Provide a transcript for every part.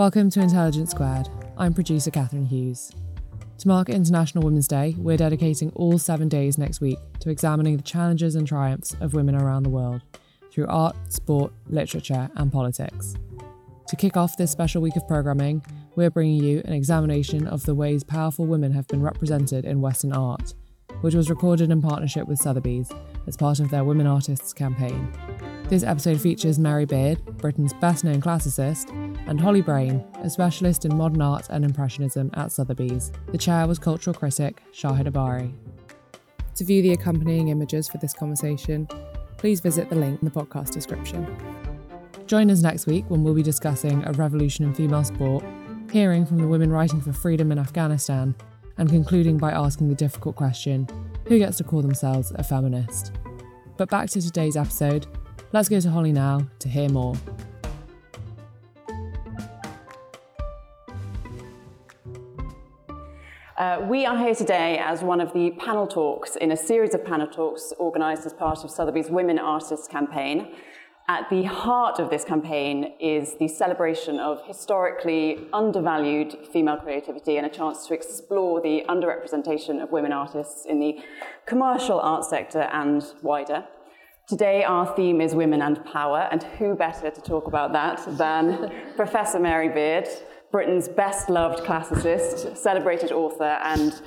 Welcome to Intelligence Squared. I'm producer Catherine Hughes. To mark International Women's Day, we're dedicating all seven days next week to examining the challenges and triumphs of women around the world through art, sport, literature, and politics. To kick off this special week of programming, we're bringing you an examination of the ways powerful women have been represented in Western art, which was recorded in partnership with Sotheby's as part of their Women Artists campaign. This episode features Mary Beard, Britain's best known classicist, and Holly Brain, a specialist in modern art and Impressionism at Sotheby's. The chair was cultural critic Shahidha Bari. To view the accompanying images for this conversation, please visit the link in the podcast description. Join us next week when we'll be discussing a revolution in female sport, hearing from the women writing for freedom in Afghanistan, and concluding by asking the difficult question who gets to call themselves a feminist? But back to today's episode Let's go to Holly now to hear more. Uh, we are here today as one of the panel talks in a series of panel talks organised as part of Sotheby's Women Artists campaign. At the heart of this campaign is the celebration of historically undervalued female creativity and a chance to explore the underrepresentation of women artists in the commercial art sector and wider. Today, our theme is women and power, and who better to talk about that than Professor Mary Beard, Britain's best loved classicist, celebrated author, and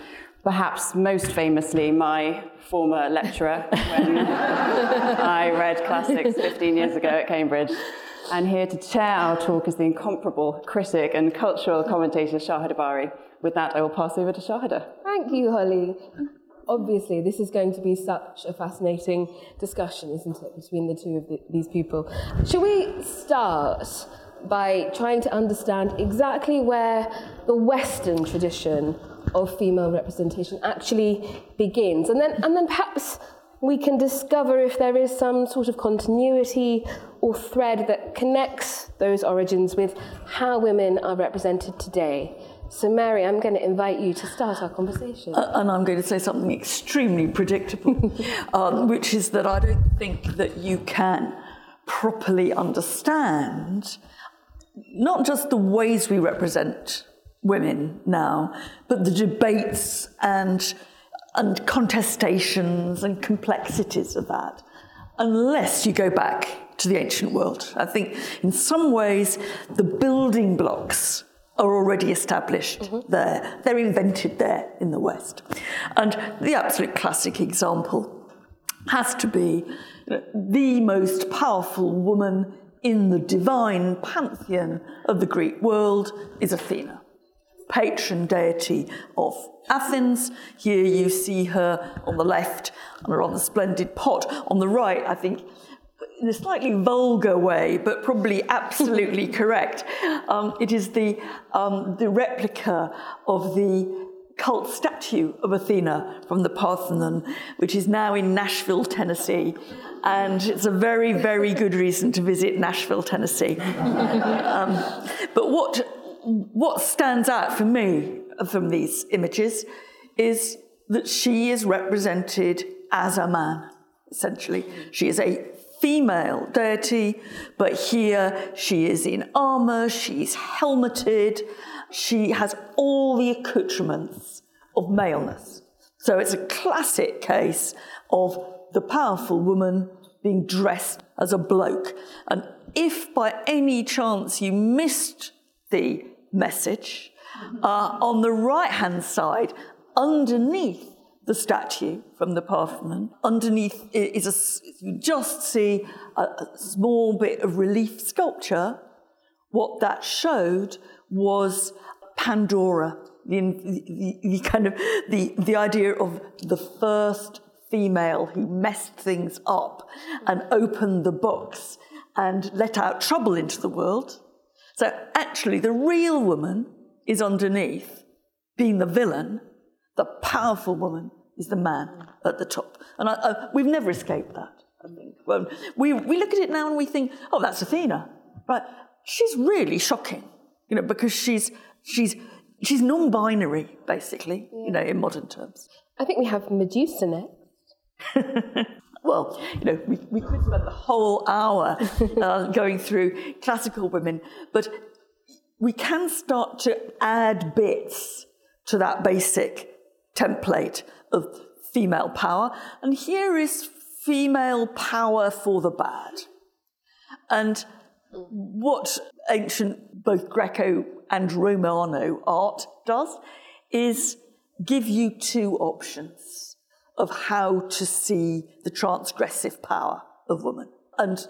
perhaps most famously my former lecturer when I read classics 15 years ago at Cambridge. And here to chair our talk is the incomparable critic and cultural commentator Shahidha Bari. With that, I will pass over to Shahidha. Thank you, Holly obviously this is going to be such a fascinating discussion, isn't it, between the two of the, these people. Shall we start by trying to understand exactly where the Western tradition of female representation actually begins, and then and then perhaps we can discover if there is some sort of continuity or thread that connects those origins with how women are represented today. So, Mary, I'm going to invite you to start our conversation. Uh, and I'm going to say something extremely predictable, um, which is that I don't think that you can properly understand not just the ways we represent women now, but the debates and, and contestations and complexities of that, unless you go back to the ancient world. I think in some ways the building blocks are already established mm-hmm. there. They're invented there in the West. And the absolute classic example has to be you know, the most powerful woman in the divine pantheon of the Greek world is Athena, patron deity of Athens. Here you see her on the left on a rather splendid pot. On the right, I think in a slightly vulgar way, but probably absolutely correct. Um, it is the, um, the replica of the cult statue of Athena from the Parthenon, which is now in Nashville, Tennessee. And it's a very, very good reason to visit Nashville, Tennessee. Um, but what, what stands out for me from these images is that she is represented as a man, essentially. She is a female deity, but here she is in armor, she's helmeted, she has all the accoutrements of maleness. So it's a classic case of the powerful woman being dressed as a bloke. And if by any chance you missed the message, uh, on the right hand side, underneath the statue from the Parthenon. Underneath is a, you just see a, a small bit of relief sculpture. What that showed was Pandora, the, the, the, kind of the, the idea of the first female who messed things up and opened the box and let out trouble into the world. So actually, the real woman is underneath, being the villain, the powerful woman is the man at the top. And I, I, we've never escaped that, I think. Well, we, we look at it now and we think, oh, that's Athena. Right? She's really shocking, you know, because she's, she's, she's non-binary, basically, yeah. you know, in modern terms. I think we have Medusa next. well, you know, we, we could spend the whole hour uh, going through classical women, but we can start to add bits to that basic template of female power. And here is female power for the bad. And what ancient, both Greco and Romano art does is give you two options of how to see the transgressive power of woman. And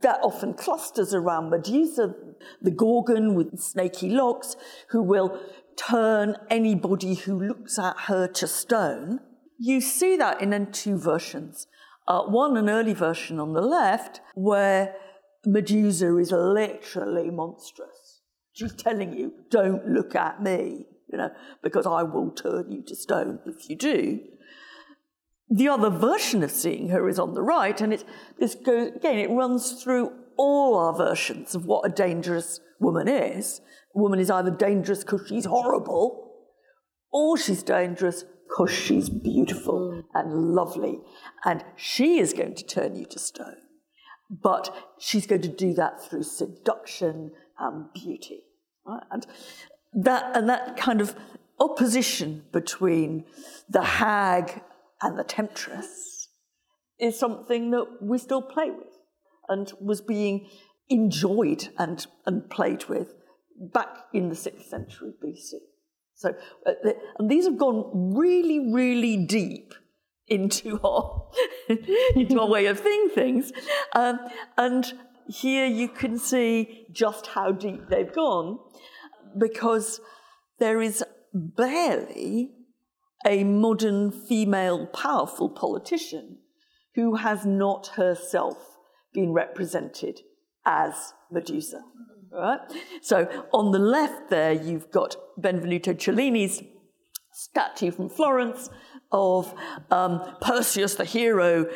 that often clusters around Medusa, the Gorgon with snaky locks, who will turn anybody who looks at her to stone. You see that in two versions. Uh, one, an early version on the left, where Medusa is literally monstrous. She's telling you, don't look at me, you know, because I will turn you to stone if you do. The other version of seeing her is on the right, and it, this goes, again, it runs through all our versions of what a dangerous woman is. A woman is either dangerous because she's horrible, or she's dangerous because she's beautiful and lovely, and she is going to turn you to stone. But she's going to do that through seduction and beauty. Right? And that and that kind of opposition between the hag and the temptress is something that we still play with and was being enjoyed and, and played with back in the 6th century BC. So, uh, and these have gone really, really deep into our, into our way of seeing things. Um, and here you can see just how deep they've gone because there is barely a modern female powerful politician who has not herself been represented as Medusa. Right? So on the left there, you've got Benvenuto Cellini's statue from Florence of um, Perseus, the hero,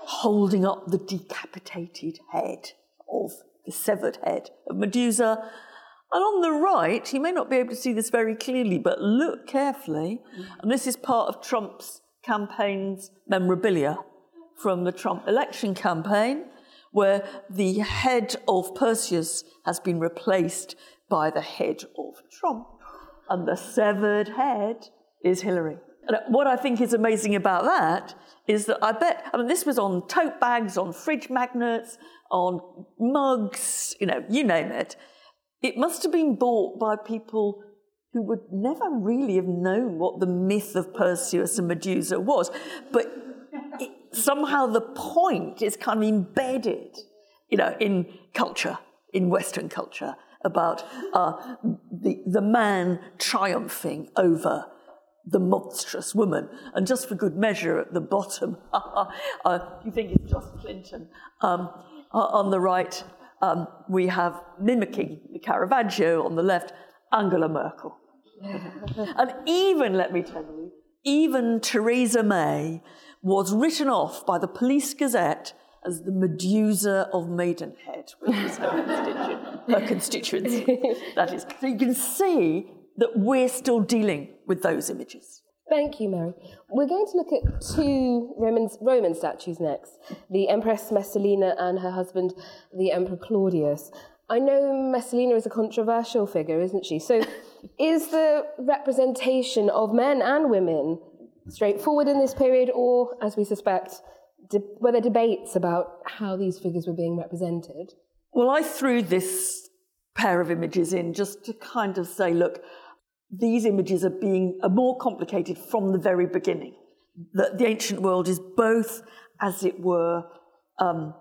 holding up the decapitated head of the severed head of Medusa. And on the right, you may not be able to see this very clearly, but look carefully. And this is part of Trump's campaign's memorabilia from the Trump election campaign where the head of Perseus has been replaced by the head of Trump, and the severed head is Hillary. And what I think is amazing about that is that I bet, I mean, this was on tote bags, on fridge magnets, on mugs, you know, you name it. It must have been bought by people who would never really have known what the myth of Perseus and Medusa was. But it, somehow the point is kind of embedded, you know, in culture, in Western culture, about uh, the, the man triumphing over the monstrous woman. And just for good measure, at the bottom, uh, you think it's just Clinton. Um, on the right, um, we have mimicking the Caravaggio on the left, Angela Merkel. and even, let me tell you, even Theresa May was written off by the Police Gazette as the Medusa of Maidenhead, which is her, her constituency. that is. So you can see that we're still dealing with those images. Thank you, Mary. We're going to look at two Roman, Roman statues next the Empress Messalina and her husband, the Emperor Claudius. I know Messalina is a controversial figure, isn't she? So, is the representation of men and women straightforward in this period, or, as we suspect, de- were there debates about how these figures were being represented? Well, I threw this pair of images in just to kind of say, look, these images are being are more complicated from the very beginning. That the ancient world is both, as it were, um,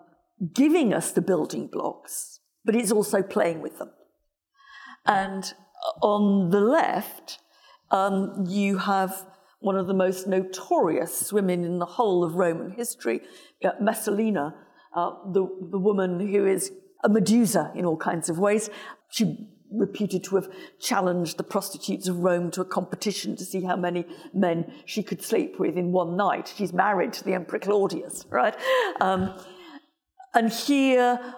giving us the building blocks, but it's also playing with them. And on the left, um, you have one of the most notorious women in the whole of Roman history, uh, Messalina, uh, the, the woman who is a Medusa in all kinds of ways. She reputed to have challenged the prostitutes of Rome to a competition to see how many men she could sleep with in one night. She's married to the Emperor Claudius, right? Um, and here,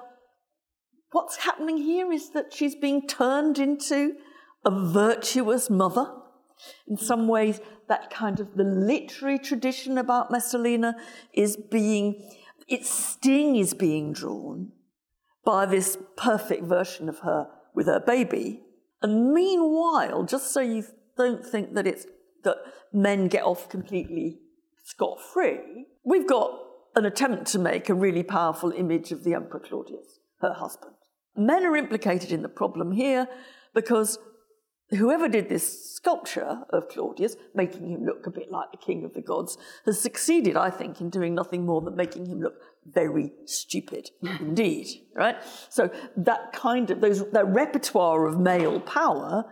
what's happening here is that she's being turned into a virtuous mother. In some ways, that kind of the literary tradition about Messalina is being, its sting is being drawn by this perfect version of her with her baby. And meanwhile, just so you don't think that it's that men get off completely scot free, we've got an attempt to make a really powerful image of the Emperor Claudius, her husband. Men are implicated in the problem here because whoever did this sculpture of Claudius, making him look a bit like the king of the gods, has succeeded, I think, in doing nothing more than making him look very stupid indeed, right? So that kind of, those, that repertoire of male power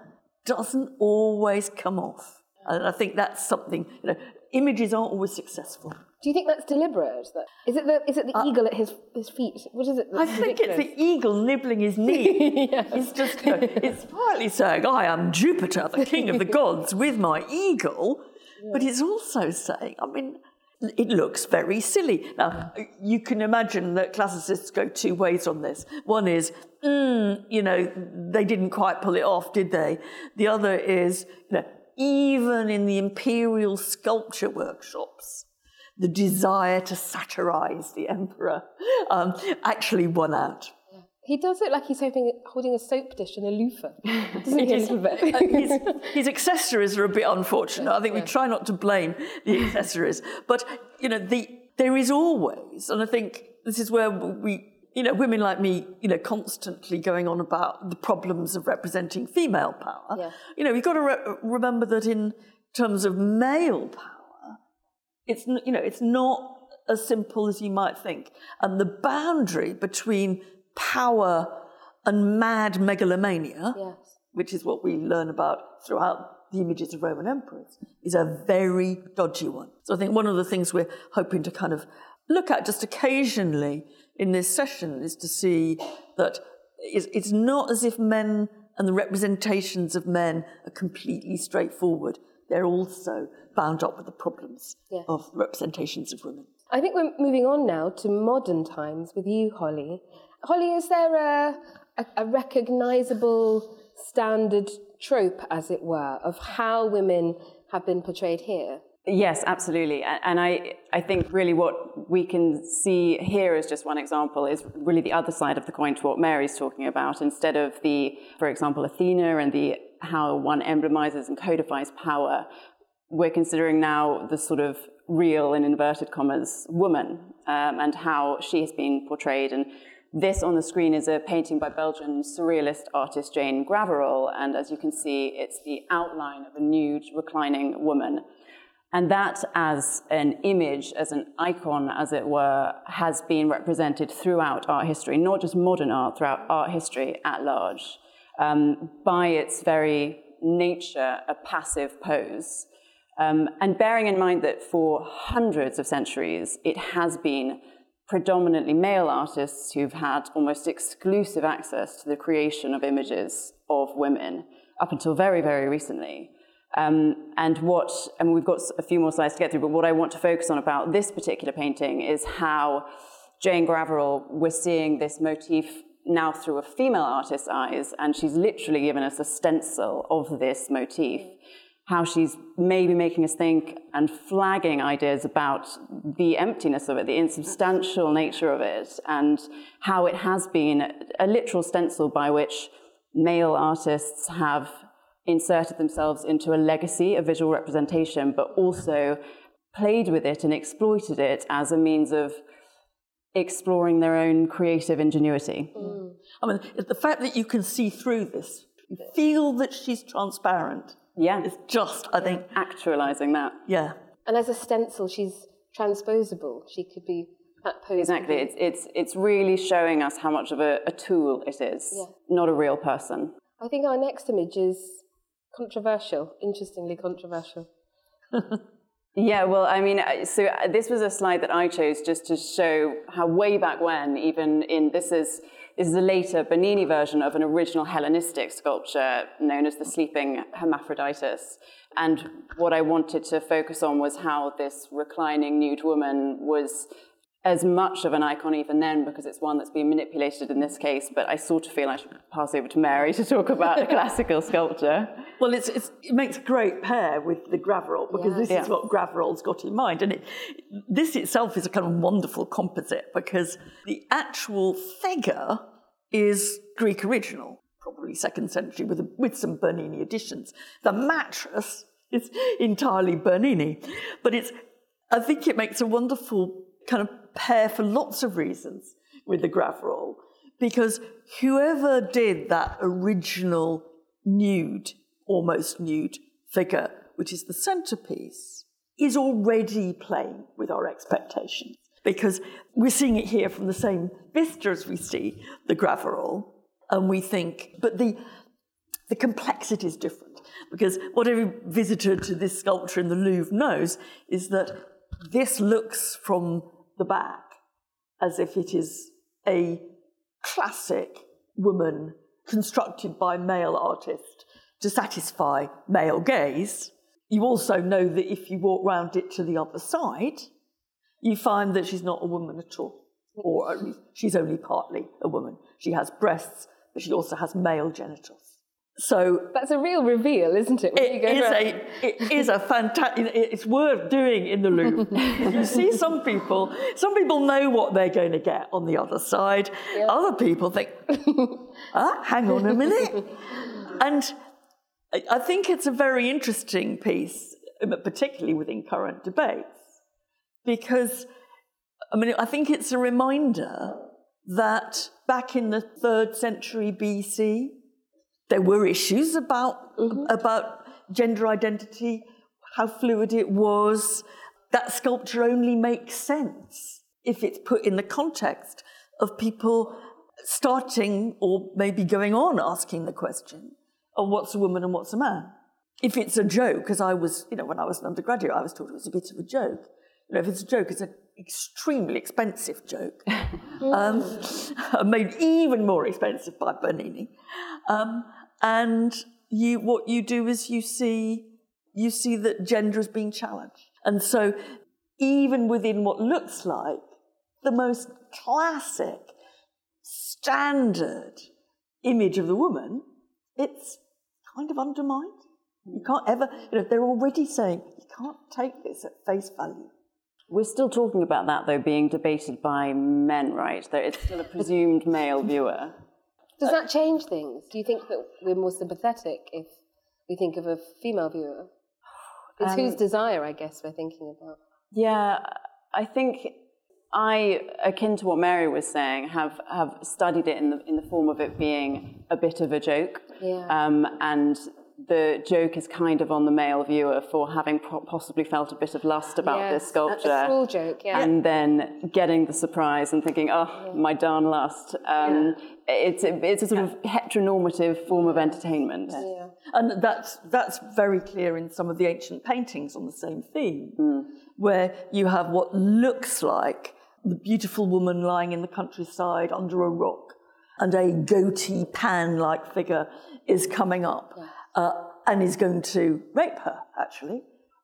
doesn't always come off. And I think that's something, you know, images aren't always successful. Do you think that's deliberate? That is it the is it the uh, eagle at his his feet? What is it? I think it's the eagle nibbling his knee. It's just you know, it's partly saying, "I am Jupiter, the king of the gods, with my eagle," yeah. but it's also saying, I mean. It looks very silly. Now, you can imagine that classicists go two ways on this. One is, mm, you know, they didn't quite pull it off, did they? The other is, you know, even in the imperial sculpture workshops, the desire to satirize the emperor um, actually won out. He does it like he's holding, holding a soap dish and a loofah, doesn't he? Uh, his, his, accessories are a bit unfortunate. I think yeah. we try not to blame the accessories, but you know, the, there is always, and I think this is where we, you know, women like me, you know, constantly going on about the problems of representing female power. Yeah. You know, you've got to re- remember that in terms of male power it's, you know, it's not as simple as you might think. And the boundary between power and mad megalomania, yes. which is what we learn about throughout the images of Roman emperors, is a very dodgy one. So I think one of the things we're hoping to kind of look at just occasionally in this session is to see that it's not as if men and the representations of men are completely straightforward. They're also bound up with the problems yeah. of representations of women. I think we're moving on now to modern times with you, Holly. Holly, is there a, a, a recognisable standard trope, as it were, of how women have been portrayed here? Yes, absolutely. And I, I think really what we can see here as just one example is really the other side of the coin to what Mary's talking about. Instead of the, for example, Athena and the how one emblemizes and codifies power, we're considering now the sort of real, in inverted commas, woman um, and how she has been portrayed. And this on the screen is a painting by Belgian surrealist artist Jane Graverol. And as you can see, it's the outline of a nude, reclining woman. And that, as an image, as an icon, as it were, has been represented throughout art history, not just modern art, throughout art history at large, um, by its very nature, a passive pose. Um, and bearing in mind that for hundreds of centuries, it has been predominantly male artists who've had almost exclusive access to the creation of images of women up until very, very recently. Um, and what, and we've got a few more slides to get through, but what I want to focus on about this particular painting is how Jane Graverol, we're seeing this motif now through a female artist's eyes, and she's literally given us a stencil of this motif how she's maybe making us think and flagging ideas about the emptiness of it, the insubstantial nature of it, and how it has been a literal stencil by which male artists have inserted themselves into a legacy of visual representation, but also played with it and exploited it as a means of exploring their own creative ingenuity. Mm. I mean, the fact that you can see through this, feel that she's transparent yeah. It's just, I think. Actualizing that. Yeah. And as a stencil, she's transposable. She could be at posing. Exactly. It's, it's, it's really showing us how much of a, a tool it is, yeah. not a real person. I think our next image is controversial, interestingly controversial. yeah, well, I mean, so uh, this was a slide that I chose just to show how way back when, even in this is this is the later Bernini version of an original Hellenistic sculpture known as the Sleeping Hermaphroditus. And what I wanted to focus on was how this reclining nude woman was as much of an icon even then because it's one that's been manipulated in this case, but I sort of feel I should pass over to Mary to talk about the classical sculpture. Well, it's, it's, it makes a great pair with the Graverol because yeah. this yeah. is what Graverol's got in mind. And it, this itself is a kind of wonderful composite because the actual figure is Greek original, probably second century with, a, with some Bernini additions. The mattress is entirely Bernini, but it's, I think it makes a wonderful kind of pair for lots of reasons with the Graverol, because whoever did that original nude, almost nude figure, which is the centerpiece, is already playing with our expectations. Because we're seeing it here from the same vista as we see the Graverol, and we think, but the, the complexity is different. Because what every visitor to this sculpture in the Louvre knows is that this looks from the back as if it is a classic woman constructed by male artist to satisfy male gaze. You also know that if you walk round it to the other side, you find that she's not a woman at all, or at least she's only partly a woman. She has breasts, but she also has male genitals. So That's a real reveal, isn't it? it is a it is a fantastic. It's worth doing in the Louvre. you see some people. Some people know what they're going to get on the other side. Other people think, ah, hang on a minute. and I I think it's a very interesting piece, particularly within current debates, because I mean I think it's a reminder that back in the third century BC there were issues about mm-hmm. about gender identity, how fluid it was. That sculpture only makes sense if it's put in the context of people starting or maybe going on asking the question of what's a woman and what's a man. If it's a joke, as I was, you know, when I was an undergraduate, I was taught it was a bit of a joke. You know, if it's a joke, it's an extremely expensive joke, um, made even more expensive by Bernini. Um, and you, what you do is you see, you see that gender is being challenged. And so, even within what looks like the most classic, standard image of the woman, it's kind of undermined. You can't ever, you know, they're already saying you can't take this at face value. We're still talking about that, though, being debated by men, right? That it's still a presumed male viewer. Does that change things? Do you think that we're more sympathetic if we think of a female viewer? It's Um, whose desire, I guess, we're thinking about. Yeah, I think I, akin to what Mary was saying, have, have studied it in the, in the form of it being a bit of a joke. Yeah. Um, and the joke is kind of on the male viewer for having po- possibly felt a bit of lust about Yes, this a- sculpture. A small joke, yeah. And then getting the surprise and thinking, oh, my darn lust. Um, it's, a, it's a sort of heteronormative form of entertainment. yeah. And that's, that's very clear in some of the ancient paintings on the same theme, where you have what looks like the beautiful woman lying in the countryside under a rock, and a goatee pan like figure is coming up uh, and is going to rape her, actually.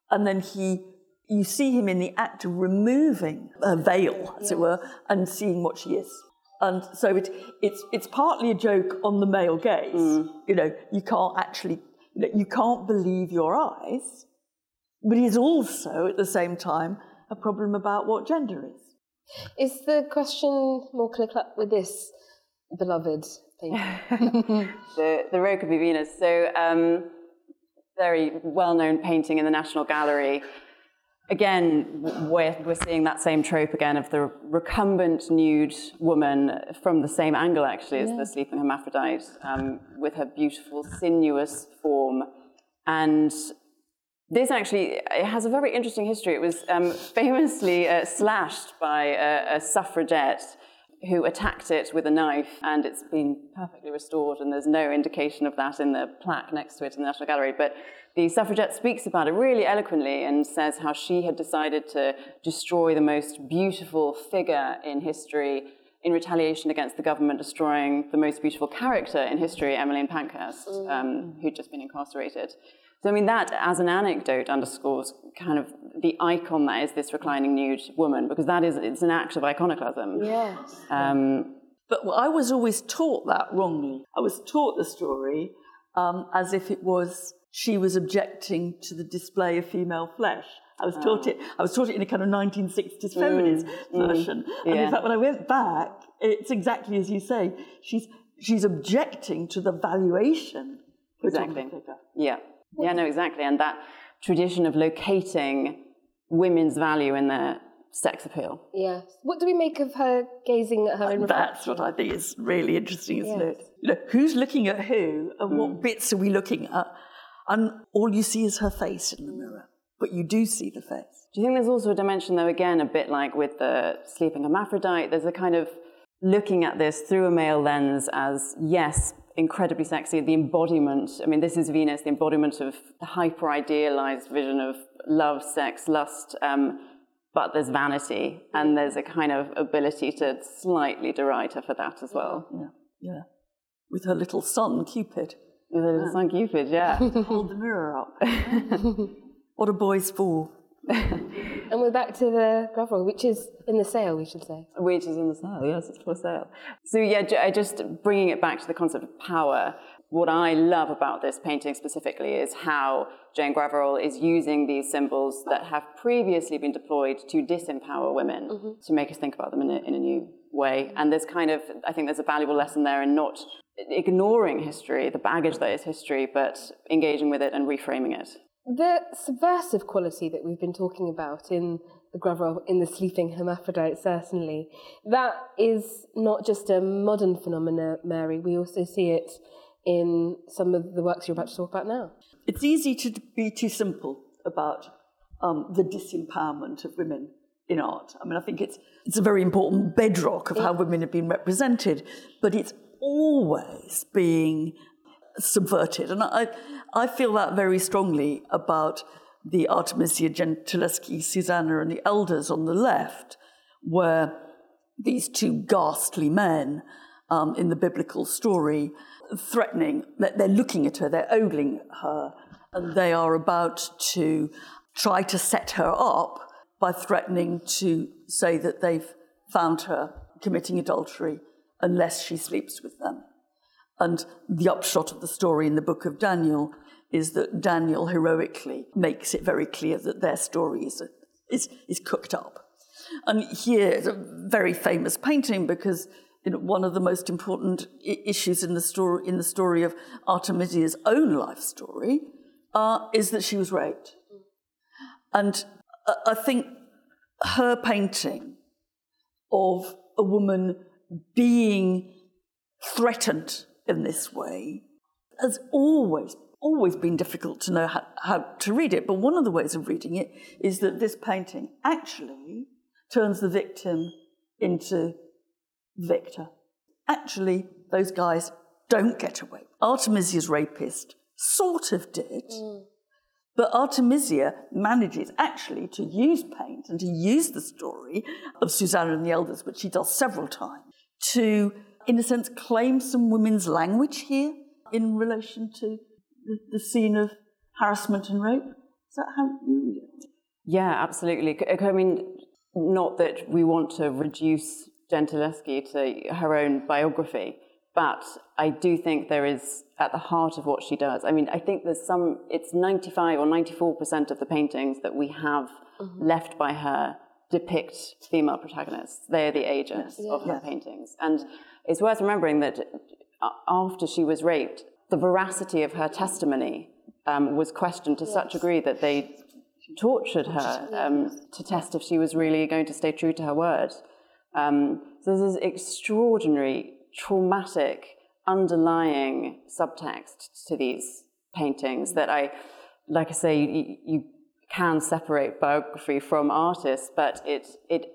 And then he, you see him in the act of removing her veil, as it were, and seeing what she is. And so it, it's, it's partly a joke on the male gaze. You know, you can't actually, you, know, you can't believe your eyes, but it is also at the same time a problem about what gender is. Is the question more clear cut with this beloved painting? the, the Rokeby Venus. So, um, very well known painting in the National Gallery. Again, we're, we're seeing that same trope again of the recumbent nude woman from the same angle, actually, as the sleeping hermaphrodite, um, with her beautiful, sinuous form. And this actually it has a very interesting history. It was um, famously uh, slashed by a, a suffragette who attacked it with a knife, and it's been perfectly restored, and there's no indication of that in the plaque next to it in the National Gallery. But the suffragette speaks about it really eloquently and says how she had decided to destroy the most beautiful figure in history in retaliation against the government destroying the most beautiful character in history, Emmeline Pankhurst, um, who'd just been incarcerated. So, I mean, that as an anecdote underscores kind of the icon that is this reclining nude woman, because that is, it's an act of iconoclasm. yes. Um, But I was always taught that wrongly. I was taught the story um, as if it was she was objecting to the display of female flesh. I was taught it. I was taught it in a kind of 1960s feminist version. And yeah. in fact, when I went back, it's exactly as you say. She's she's objecting to the valuation put Exactly. the figure. Yeah. Yeah, no, exactly. And that tradition of locating women's value in their sex appeal. Yes. What do we make of her gazing at her own reflection? That's what I think is really interesting, isn't Yes. it? You know, who's looking at who and what mm. bits are we looking at? And all you see is her face in the mirror, but you do see the face. Do you think there's also a dimension, though, again, a bit like with the sleeping hermaphrodite? There's a kind of looking at this through a male lens as, yes, incredibly sexy, the embodiment. I mean, this is Venus, the embodiment of the hyper idealized vision of love, sex, lust. Um, but there's vanity, and there's a kind of ability to slightly deride her for that as well. Yeah, yeah. With her little son, Cupid. With a little son Cupid, yeah. Hold the mirror up. what a boy's for. And we're back to the Graverol, which is in the sale, we should say. Which is in the sale, yes, it's for sale. So yeah, just bringing it back to the concept of power. What I love about this painting specifically is how Jane Graverol is using these symbols that have previously been deployed to disempower women mm-hmm. to make us think about them in a, in a new way. And there's kind of, I think there's a valuable lesson there in not ignoring history, the baggage that is history, but engaging with it and reframing it. The subversive quality that we've been talking about in the Graverol, in the sleeping hermaphrodite, certainly, that is not just a modern phenomenon, Mary. We also see it in some of the works you're about to talk about now. It's easy to be too simple about um, the disempowerment of women in art. I mean, I think it's, it's a very important bedrock of how women have been represented, but it's always being subverted. And I, I feel that very strongly about the Artemisia Gentileschi, Susanna, and the elders on the left, where these two ghastly men um, in the biblical story threatening, that they're looking at her, they're ogling her, and they are about to try to set her up by threatening to say that they've found her committing adultery unless she sleeps with them. And the upshot of the story in the book of Daniel is that Daniel heroically makes it very clear that their story is, is, is cooked up. And here is a very famous painting because you know, one of the most important I- issues in the story in the story of Artemisia's own life story uh, is that she was raped. And I- I think her painting of a woman being threatened in this way has always always been difficult to know how, how to read it. But one of the ways of reading it is that this painting actually turns the victim into victor. Actually those guys don't get away. Artemisia's rapist sort of did but Artemisia manages actually to use paint and to use the story of Susanna and the Elders, which she does several times, to, in a sense, claim some women's language here in relation to the, the scene of harassment and rape. Is that how you read it? Yeah, absolutely. I mean, not that we want to reduce Gentileschi to her own biography, but I do think there is at the heart of what she does. I mean, I think there's some, it's 95 or 94% of the paintings that we have mm-hmm. left by her depict female protagonists. They're the agents of her paintings. And it's worth remembering that after she was raped, the veracity of her testimony um, was questioned to such a degree that they tortured her um, to test if she was really going to stay true to her word. Um, so there's this extraordinary, traumatic, underlying subtext to these paintings that I, like I say, you, you can separate biography from artists, but it, it,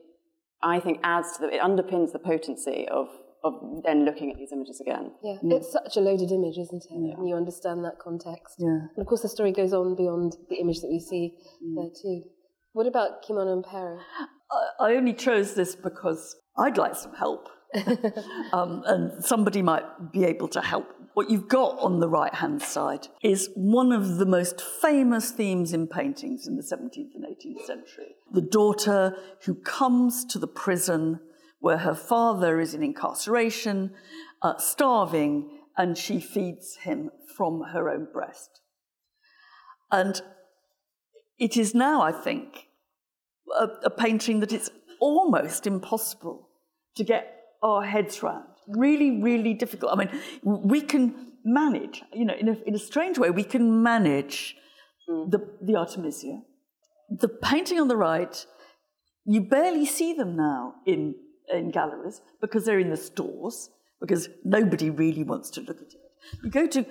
I think, adds to the, it underpins the potency of, of then looking at these images again. Yeah, it's such a loaded image, isn't it? And you understand that context. Yeah. And of course, the story goes on beyond the image that we see there too. What about Cimon and Pero? I, I only chose this because I'd like some help. um, and somebody might be able to help. What you've got on the right hand side is one of the most famous themes in paintings in the 17th and 18th century. The daughter who comes to the prison where her father is in incarceration, uh, starving, and she feeds him from her own breast. And it is now, I think, a, a painting that it's almost impossible to get our heads round. really, really difficult. I mean, we can manage, you know, in a, in a strange way, we can manage mm. the, the Artemisia. The painting on the right, you barely see them now in, in galleries because they're in the stores, because nobody really wants to look at it. You go to,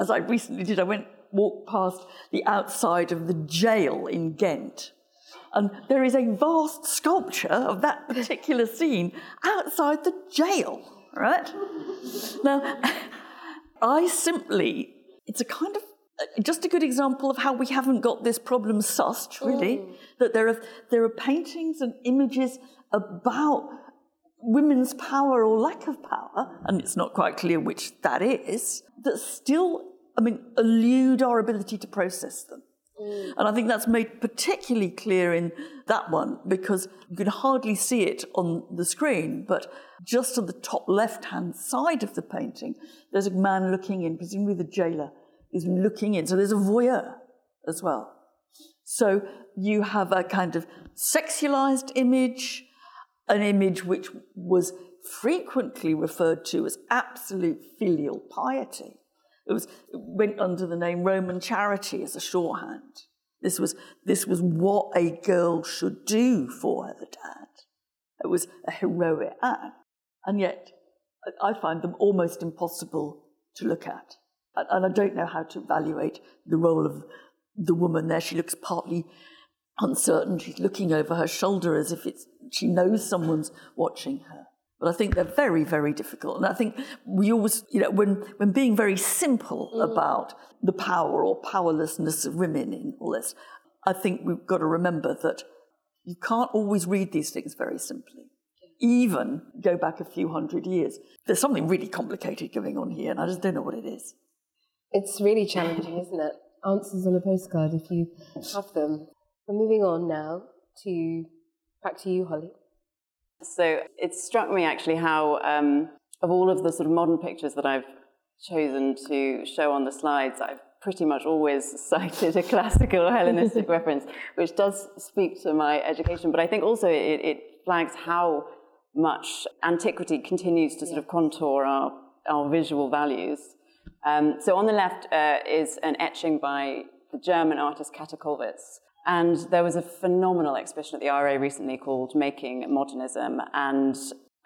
as I recently did, I went, walked past the outside of the jail in Ghent. And there is a vast sculpture of that particular scene outside the jail, right? Now, I simply, it's a kind of just a good example of how we haven't got this problem sussed, really. Mm. That there are there are paintings and images about women's power or lack of power, and it's not quite clear which that is, that still, I mean, elude our ability to process them. Mm. And I think that's made particularly clear in that one because you can hardly see it on the screen, but just on the top left hand side of the painting, there's a man looking in, presumably the jailer is looking in. So there's a voyeur as well. So you have a kind of sexualized image, an image which was frequently referred to as absolute filial piety. It, was, it went under the name Roman charity as a shorthand. This was, this was what a girl should do for her dad. It was a heroic act. And yet, I find them almost impossible to look at. And I don't know how to evaluate the role of the woman there. She looks partly uncertain. She's looking over her shoulder as if it's, she knows someone's watching her. But I think they're very, very difficult. And I think we always, you know, when, when being very simple mm. about the power or powerlessness of women in all this, I think we've got to remember that you can't always read these things very simply. Even go back a few hundred years. There's something really complicated going on here, and I just don't know what it is. It's really challenging, isn't it? Answers on a postcard if you have them. We're moving on now to back to you, Holly. So it struck me actually how, um, of all of the sort of modern pictures that I've chosen to show on the slides, I've pretty much always cited a classical Hellenistic reference, which does speak to my education. But I think also it, it flags how much antiquity continues to sort of contour our, our visual values. Um, so on the left uh, is an etching by the German artist Kollwitz. And there was a phenomenal exhibition at the RA recently called Making Modernism. And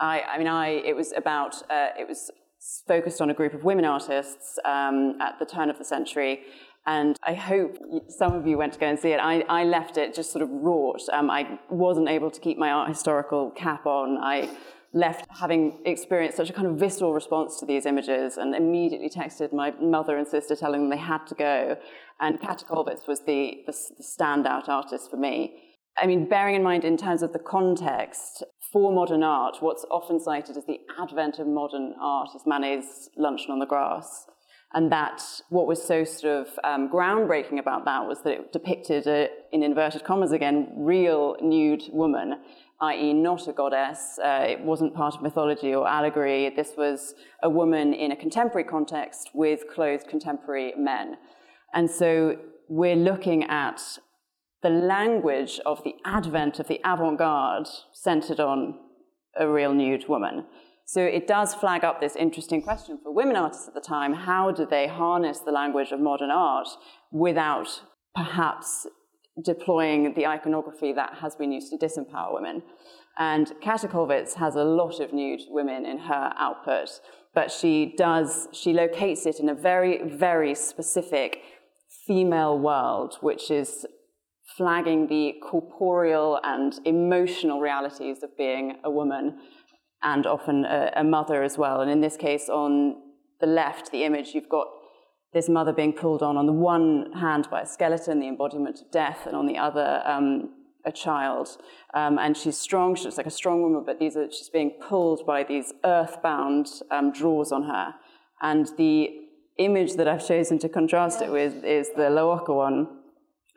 I, I mean, I, it was about, uh, it was focused on a group of women artists um, at the turn of the century. And I hope some of you went to go and see it. I, I left it just sort of wrought. Um, I wasn't able to keep my art historical cap on. I left having experienced such a kind of visceral response to these images and immediately texted my mother and sister telling them they had to go. And Käthe Kollwitz was the, the, the standout artist for me. I mean, bearing in mind in terms of the context, for modern art, what's often cited as the advent of modern art is Manet's Luncheon on the Grass. And that, what was so sort of um, groundbreaking about that was that it depicted, a, in inverted commas again, real nude woman i.e., not a goddess. Uh, it wasn't part of mythology or allegory. This was a woman in a contemporary context with clothed contemporary men. And so we're looking at the language of the advent of the avant garde centered on a real nude woman. So it does flag up this interesting question for women artists at the time how do they harness the language of modern art without perhaps deploying the iconography that has been used to disempower women. And Käthe Kollwitz has a lot of nude women in her output, but she does, she locates it in a very, very specific female world, which is flagging the corporeal and emotional realities of being a woman and often a, a mother as well. And in this case, on the left, the image, you've got this mother being pulled on on the one hand by a skeleton, the embodiment of death, and on the other, um, a child. Um, and she's strong, she's like a strong woman, but these are, she's being pulled by these earthbound um, draws on her. And the image that I've chosen to contrast it with is the Laocoon one,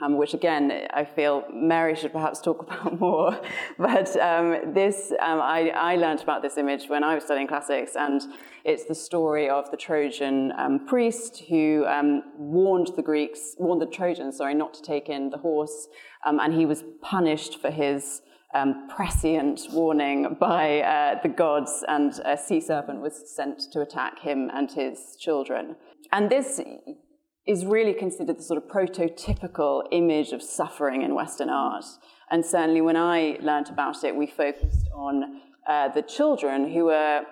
um, which again, I feel Mary should perhaps talk about more. but um, this, um, I, I, learned about this image when I was studying classics, and it's the story of the Trojan um, priest who um, warned the Greeks, warned the Trojans, sorry, not to take in the horse, um, and he was punished for his prescient warning by uh, the gods, and a sea serpent was sent to attack him and his children. And this is really considered the sort of prototypical image of suffering in Western art. And certainly when I learnt about it, we focused on uh, the children who were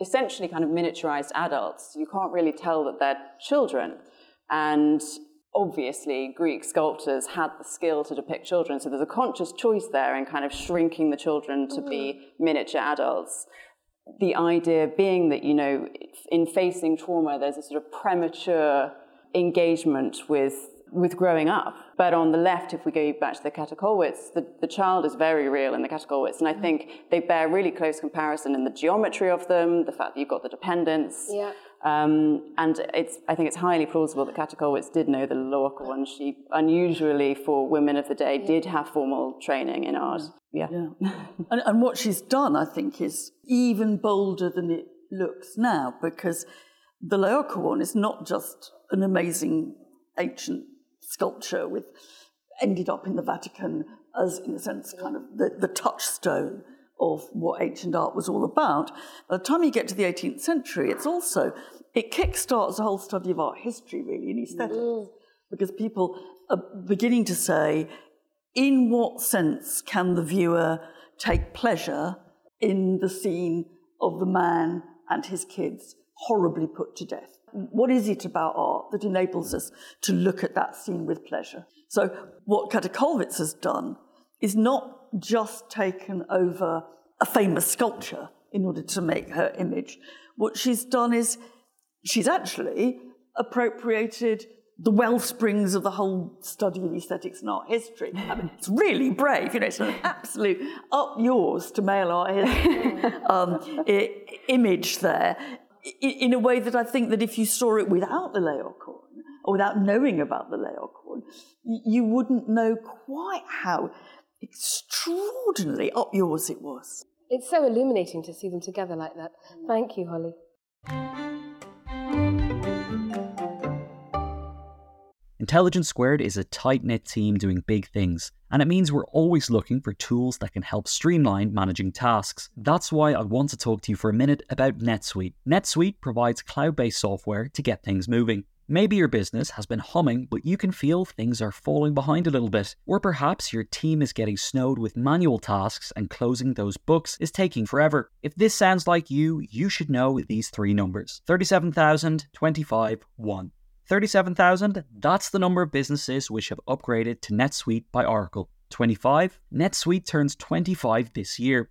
essentially kind of miniaturized adults. You can't really tell that they're children. And obviously, Greek sculptors had the skill to depict children. So there's a conscious choice there in kind of shrinking the children to be miniature adults. The idea being that, you know, in facing trauma, there's a sort of premature engagement with with growing up. But on the left, if we go back to the Käthe Kollwitz, the, the child is very real in the Käthe Kollwitz. And I think they bear really close comparison in the geometry of them, the fact that you've got the dependence. Yeah. Um, and it's, I think it's highly plausible that Käthe Kollwitz did know the Laocoon. She, unusually for women of the day, yeah. did have formal training in art. Yeah. yeah. and, and what she's done, I think, is even bolder than it looks now because the Laocoon is not just an amazing ancient sculpture with ended up in the Vatican as, in a sense, kind of the, the touchstone of what ancient art was all about. By the time you get to the 18th century, it's also, it kickstarts the whole study of art history, really, in aesthetics, mm. because people are beginning to say, in what sense can the viewer take pleasure in the scene of the man and his kids horribly put to death? What is it about art that enables us to look at that scene with pleasure? So, what Käthe Kollwitz has done is not just taken over a famous sculpture in order to make her image. What she's done is she's actually appropriated the well springs of the whole study of aesthetics and art history. I mean, it's really brave, you know, it's an absolute up yours to male art history um, image there in a way that I think that if you saw it without the Laocoon, or without knowing about the Laocoon, you wouldn't know quite how extraordinarily up yours it was. It's so illuminating to see them together like that. Thank you, Holly. Intelligence Squared is a tight knit team doing big things, and it means we're always looking for tools that can help streamline managing tasks. That's why I want to talk to you for a minute about NetSuite. NetSuite provides cloud based software to get things moving. Maybe your business has been humming, but you can feel things are falling behind a little bit. Or perhaps your team is getting snowed with manual tasks and closing those books is taking forever. If this sounds like you, you should know these three numbers 37,000, 25, 1. 37,000, that's the number of businesses which have upgraded to NetSuite by Oracle. 25, NetSuite turns 25 this year.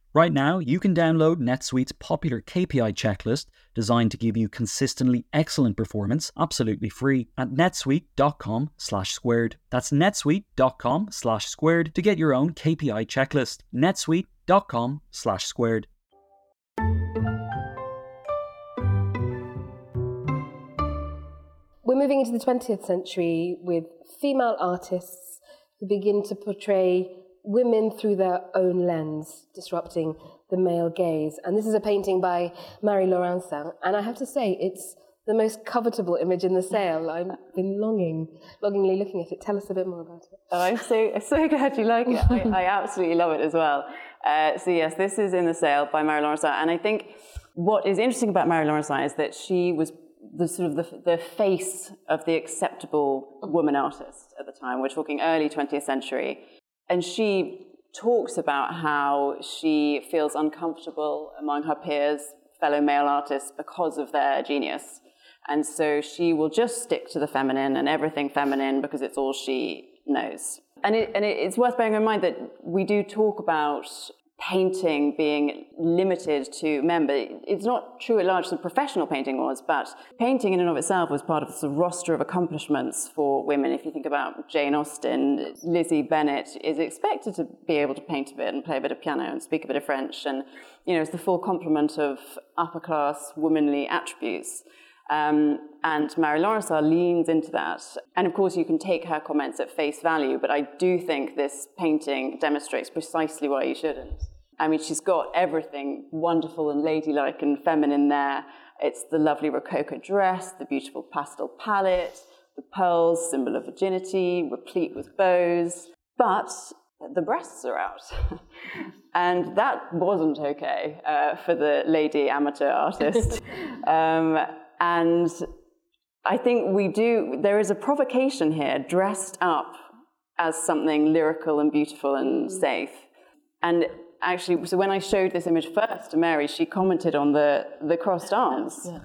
Right now, you can download NetSuite's popular KPI checklist designed to give you consistently excellent performance absolutely free at netsuite.com slash squared. That's netsuite.com slash squared to get your own KPI checklist. netsuite.com slash squared. We're moving into the 20th century with female artists who begin to portray women through their own lens, disrupting the male gaze. And this is a painting by Marie Laurencin. And I have to say, it's the most covetable image in the sale. I've been longing, longingly looking at it. Tell us a bit more about it. Oh, I'm so, so glad you like it. I, I absolutely love it as well. Uh, so yes, this is in the sale by Marie Laurencin. And I think what is interesting about Marie Laurencin is that she was the sort of the, the face of the acceptable woman artist at the time. We're talking early 20th century. And she talks about how she feels uncomfortable among her peers, fellow male artists, because of their genius. And so she will just stick to the feminine and everything feminine because it's all she knows. And, it, and it's worth bearing in mind that we do talk about painting being limited to men, but it's not true at large as professional painting was, but painting in and of itself was part of the roster of accomplishments for women. If you think about Jane Austen, Lizzie Bennet is expected to be able to paint a bit and play a bit of piano and speak a bit of French, and you know, it's the full complement of upper class womanly attributes. Um, and Mary Laurencin leans into that. And of course, you can take her comments at face value, but I do think this painting demonstrates precisely why you shouldn't. I mean, she's got everything wonderful and ladylike and feminine there. It's the lovely Rococo dress, the beautiful pastel palette, the pearls, symbol of virginity, replete with bows. But the breasts are out. and that wasn't okay uh, for the lady amateur artist. um, and I think we do, there is a provocation here dressed up as something lyrical and beautiful and mm. safe. And actually, so when I showed this image first to Mary, she commented on the, the crossed arms yeah.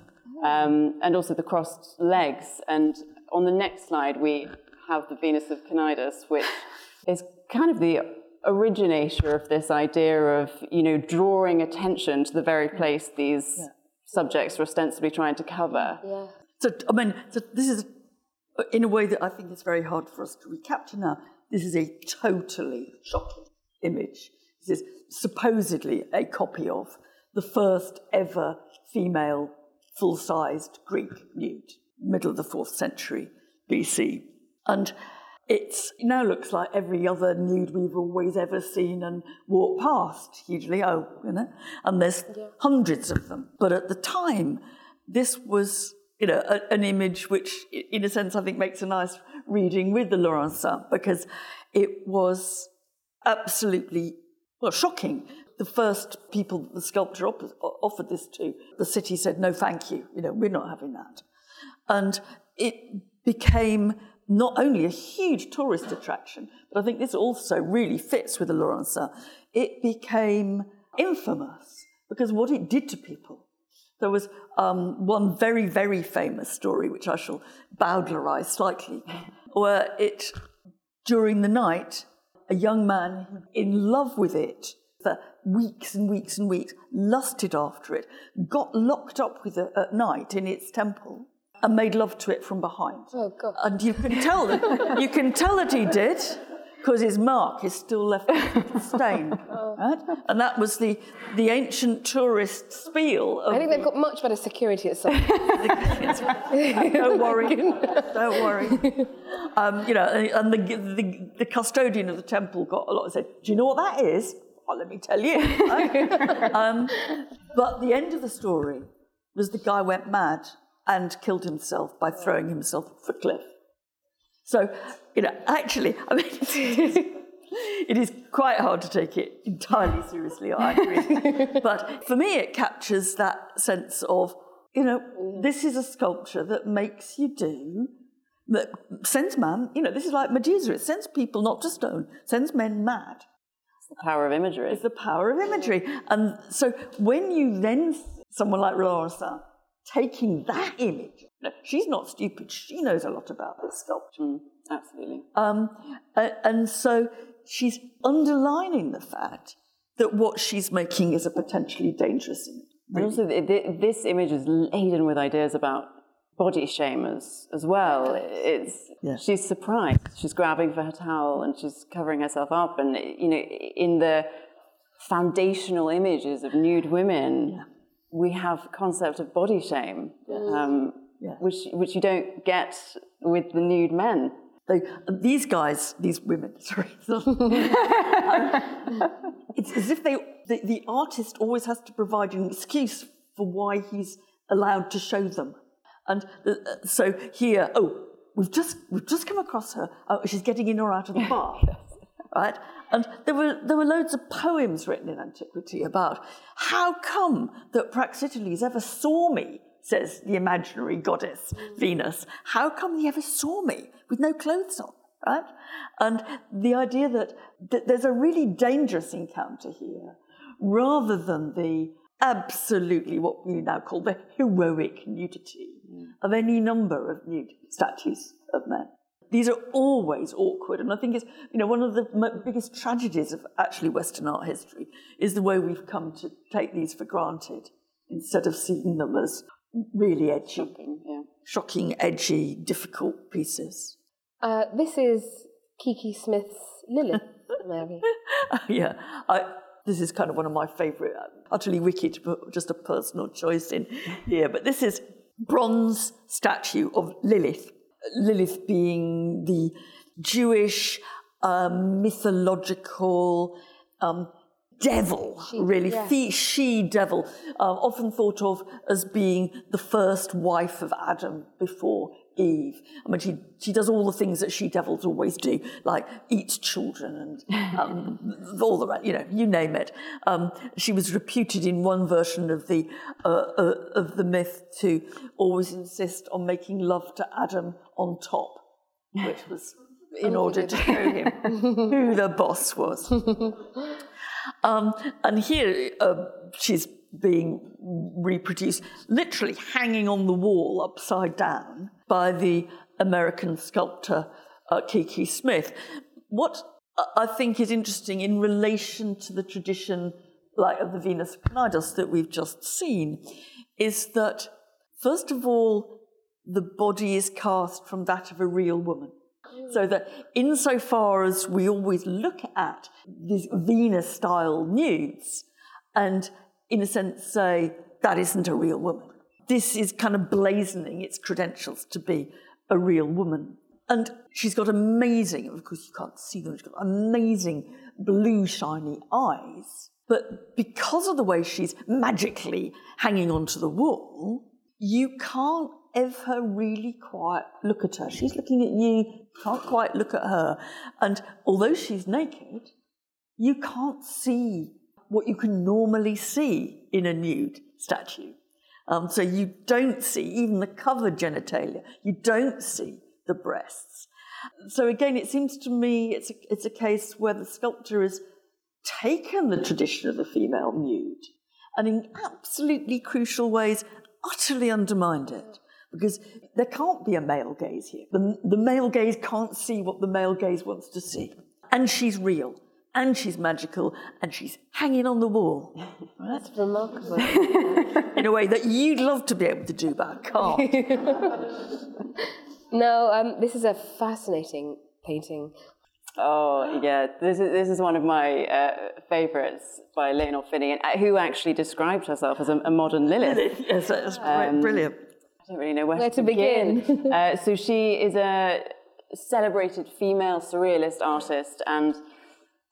um, and also the crossed legs. And on the next slide, we have the Venus of Cnidus, which is kind of the originator of this idea of, you know, drawing attention to the very place these yeah subjects were ostensibly trying to cover. Yeah. So, I mean, so this is in a way that I think it's very hard for us to recapture now. This is a totally shocking image. This is supposedly a copy of the first ever female full sized Greek nude, middle of the fourth century BC. And it now looks like every other nude we've always ever seen and walked past, usually, oh, you know, and there's yeah. hundreds of them. But at the time, this was, you know, a, an image which, in a sense, I think makes a nice reading with the Laurencin because it was absolutely, well, shocking. The first people the sculptor op- offered this to, the city said, no, thank you, you know, we're not having that. And it became not only a huge tourist attraction, but I think this also really fits with the Laurencin. It became infamous because what it did to people. There was um, one very, very famous story, which I shall bowdlerize slightly, where it, during the night, a young man in love with it for weeks and weeks and weeks, lusted after it, got locked up with it at night in its temple and made love to it from behind. Oh God! And you can tell that you can tell that he did because his mark is still left stained. oh. right? And that was the the ancient tourist spiel. I think they've got much better security at some. don't worry, don't worry. Um, you know, and the, the the custodian of the temple got a lot. Said, "Do you know what that is?" Well, let me tell you. um, but the end of the story was the guy went mad and killed himself by throwing himself off a cliff. So, you know, actually, I mean, it is quite hard to take it entirely seriously, I agree. but for me, it captures that sense of, you know, this is a sculpture that makes you do, that sends man, you know, this is like Medusa, it sends people not to stone, sends men mad. It's the power of imagery. It's the power of imagery. And so when you then, someone like Laurencin, taking that image. She's not stupid. She knows a lot about this sculpture. Mm, absolutely. Um, and so she's underlining the fact that what she's making is a potentially dangerous image. And also, this image is laden with ideas about body shame as, as well. It's yeah. she's surprised. She's grabbing for her towel and she's covering herself up. And you know, in the foundational images of nude women. Yeah we have concept of body shame, um, yeah. which which you don't get with the nude men. They, these guys, these women, sorry, it's as if they the, the artist always has to provide an excuse for why he's allowed to show them. And uh, so here, oh, we've just we've just come across her. Oh, she's getting in or out of the bar. Right? And there were, there were loads of poems written in antiquity about how come that Praxiteles ever saw me, says the imaginary goddess Venus. How come he ever saw me with no clothes on, right? And the idea that, that there's a really dangerous encounter here rather than the absolutely what we now call the heroic nudity mm. of any number of nude statues of men. These are always awkward, and I think it's you know one of the biggest tragedies of actually Western art history is the way we've come to take these for granted instead of seeing them as really edgy, Shocking, yeah. shocking, edgy, difficult pieces. Uh, this is Kiki Smith's Lilith, Mary. yeah, I, this is kind of one of my favourite, utterly wicked, but just a personal choice in here. But this is bronze statue of Lilith. Lilith being the Jewish um, mythological um, devil, really, yeah. fe- she devil, um, often thought of as being the first wife of Adam before Eve. I mean, she, she does all the things that she devils always do, like eats children and um, all the rest, you know, you name it. Um, she was reputed in one version of the, uh, uh, of the myth to always insist on making love to Adam on top, which was in order to show him who the boss was. Um, and here uh, she's being reproduced, literally hanging on the wall upside down by the American sculptor uh, Kiki Smith. What I think is interesting in relation to the tradition, like of the Venus of Cnidus that we've just seen, is that first of all, the body is cast from that of a real woman. So that insofar as we always look at these Venus style nudes and in a sense say that isn't a real woman. This is kind of blazoning its credentials to be a real woman. And she's got amazing, of course you can't see them, she's got amazing blue shiny eyes. But because of the way she's magically hanging onto the wall, you can't ever really quite look at her. She's looking at you, can't quite look at her. And although she's naked, you can't see what you can normally see in a nude statue. Um, so you don't see even the covered genitalia. You don't see the breasts. So again, it seems to me it's a, it's a case where the sculptor has taken the tradition of the female nude and in absolutely crucial ways utterly undermined it because there can't be a male gaze here. The, the male gaze can't see what the male gaze wants to see. And she's real, and she's magical, and she's hanging on the wall. Right? That's remarkable. In a way that you'd love to be able to do, but can't. no, um, this is a fascinating painting. Oh yeah, this is this is one of my uh, favourites by Leonor Fini, uh, who actually described herself as a, a modern Lilith. yes, that's um, brilliant. I don't really know where, Where to to begin. begin. uh, so she is a celebrated female surrealist artist, and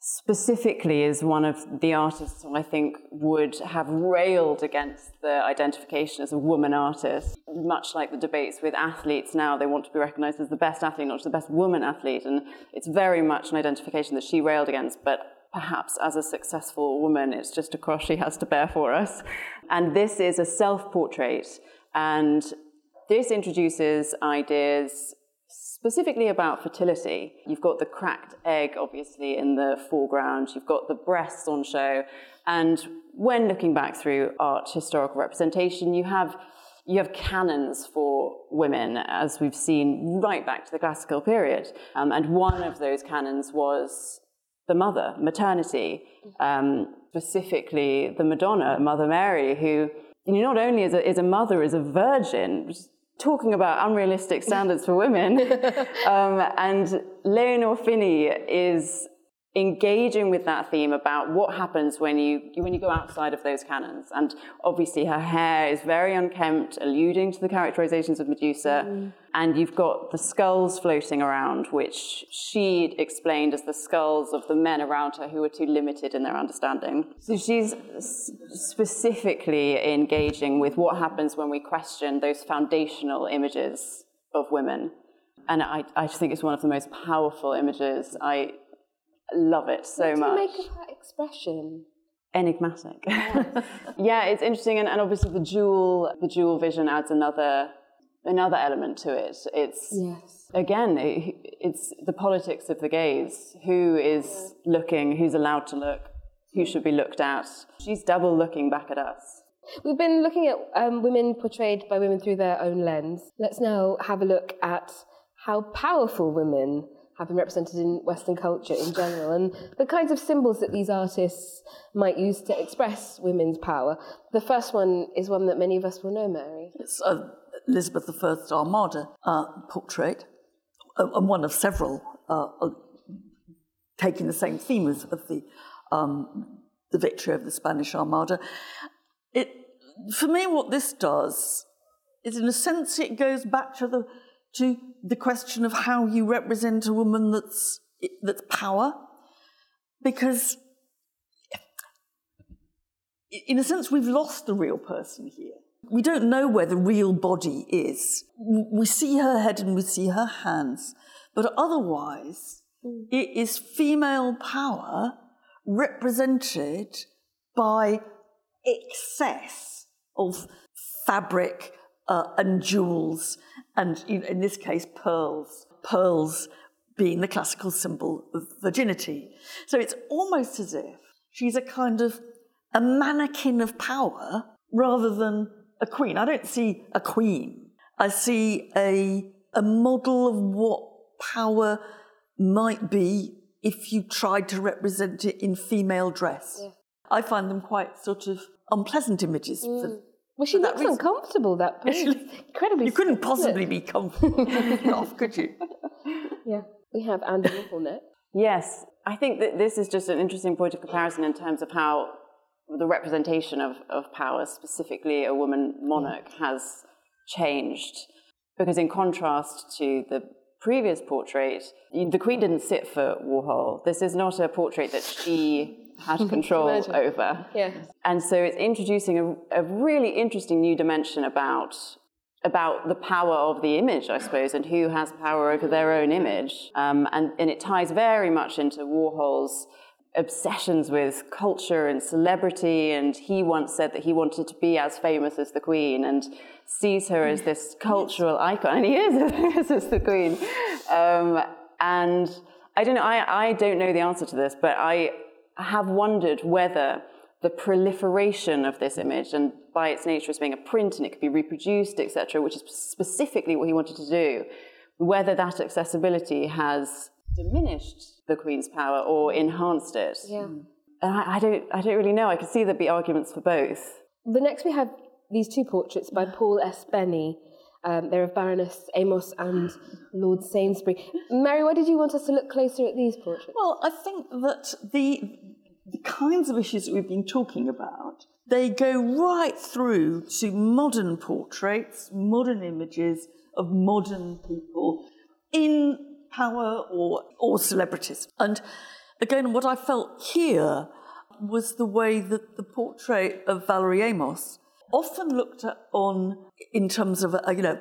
specifically is one of the artists who I think would have railed against the identification as a woman artist. Much like the debates with athletes now, they want to be recognised as the best athlete, not just the best woman athlete, and it's very much an identification that she railed against, but perhaps as a successful woman, it's just a cross she has to bear for us. And this is a self portrait, and this introduces ideas specifically about fertility. You've got the cracked egg, obviously, in the foreground, you've got the breasts on show, and when looking back through art historical representation, you have you have canons for women, as we've seen right back to the classical period. Um, and one of those canons was the mother, maternity, um, specifically the Madonna, Mother Mary, who you know, not only is a, is a mother, is a virgin, talking about unrealistic standards for women. um, and Leonor Fini is engaging with that theme about what happens when you when you go outside of those canons. And obviously, her hair is very unkempt, alluding to the characterizations of Medusa. Mm. And you've got the skulls floating around, which she explained as the skulls of the men around her who were too limited in their understanding. So she's specifically engaging with what happens when we question those foundational images of women. And I, I just think it's one of the most powerful images. I love it so what do much. You make of that expression? Enigmatic. yeah, it's interesting, and, and obviously the dual the dual vision adds another another element to it. It's yes. again, it, it's the politics of the gaze. Who is looking? Who's allowed to look? Who should be looked at? She's double looking back at us. We've been looking at um, women portrayed by women through their own lens. Let's now have a look at how powerful women have been represented in Western culture in general, and the kinds of symbols that these artists might use to express women's power. The first one is one that many of us will know, Mary. It's uh, Elizabeth I's Armada uh, portrait, uh, and one of several uh, uh, taking the same theme as of the um, the victory of the Spanish Armada. It, for me, what this does is, in a sense, it goes back to the to the question of how you represent a woman that's that's power, because in a sense, we've lost the real person here. We don't know where the real body is. We see her head and we see her hands, but otherwise, it is female power represented by excess of fabric uh, and jewels, and in this case, pearls. Pearls being the classical symbol of virginity. So it's almost as if she's a kind of a mannequin of power rather than a queen. I don't see a queen. I see a, a model of what power might be if you tried to represent it in female dress. Yeah. I find them quite sort of unpleasant images. Mm. For, well, she looks uncomfortable, that pose. Incredibly. You couldn't possibly be comfortable enough, could you? Yeah. We have Andy Warhol Yes. I think that this is just an interesting point of comparison in terms of how the representation of, of power, specifically a woman monarch, has changed. Because in contrast to the previous portrait, the Queen didn't sit for Warhol. This is not a portrait that she had control over. Yeah. And so it's introducing a, a, really interesting new dimension about about the power of the image, I suppose, and who has power over their own image. Um, and, and it ties very much into Warhol's obsessions with culture and celebrity. And he once said that he wanted to be as famous as the Queen. And sees her as this cultural icon, and he is as famous as the Queen. Um, and I don't know, I, I don't know the answer to this, but I have wondered whether the proliferation of this image, and by its nature as being a print and it could be reproduced, etc., which is specifically what he wanted to do, whether that accessibility has diminished the Queen's power or enhanced it. Yeah. And I, I, don't, I don't really know. I could see there'd be arguments for both. The next we have these two portraits by Paul S. Benney. Um, they're of Baroness Amos and Lord Sainsbury. Mary, why did you want us to look closer at these portraits? Well, I think that the, the kinds of issues that we've been talking about, they go right through to modern portraits, modern images of modern people in power or, or celebrities. And again, what I felt here was the way that the portrait of Valerie Amos often looked at on in terms of a, you know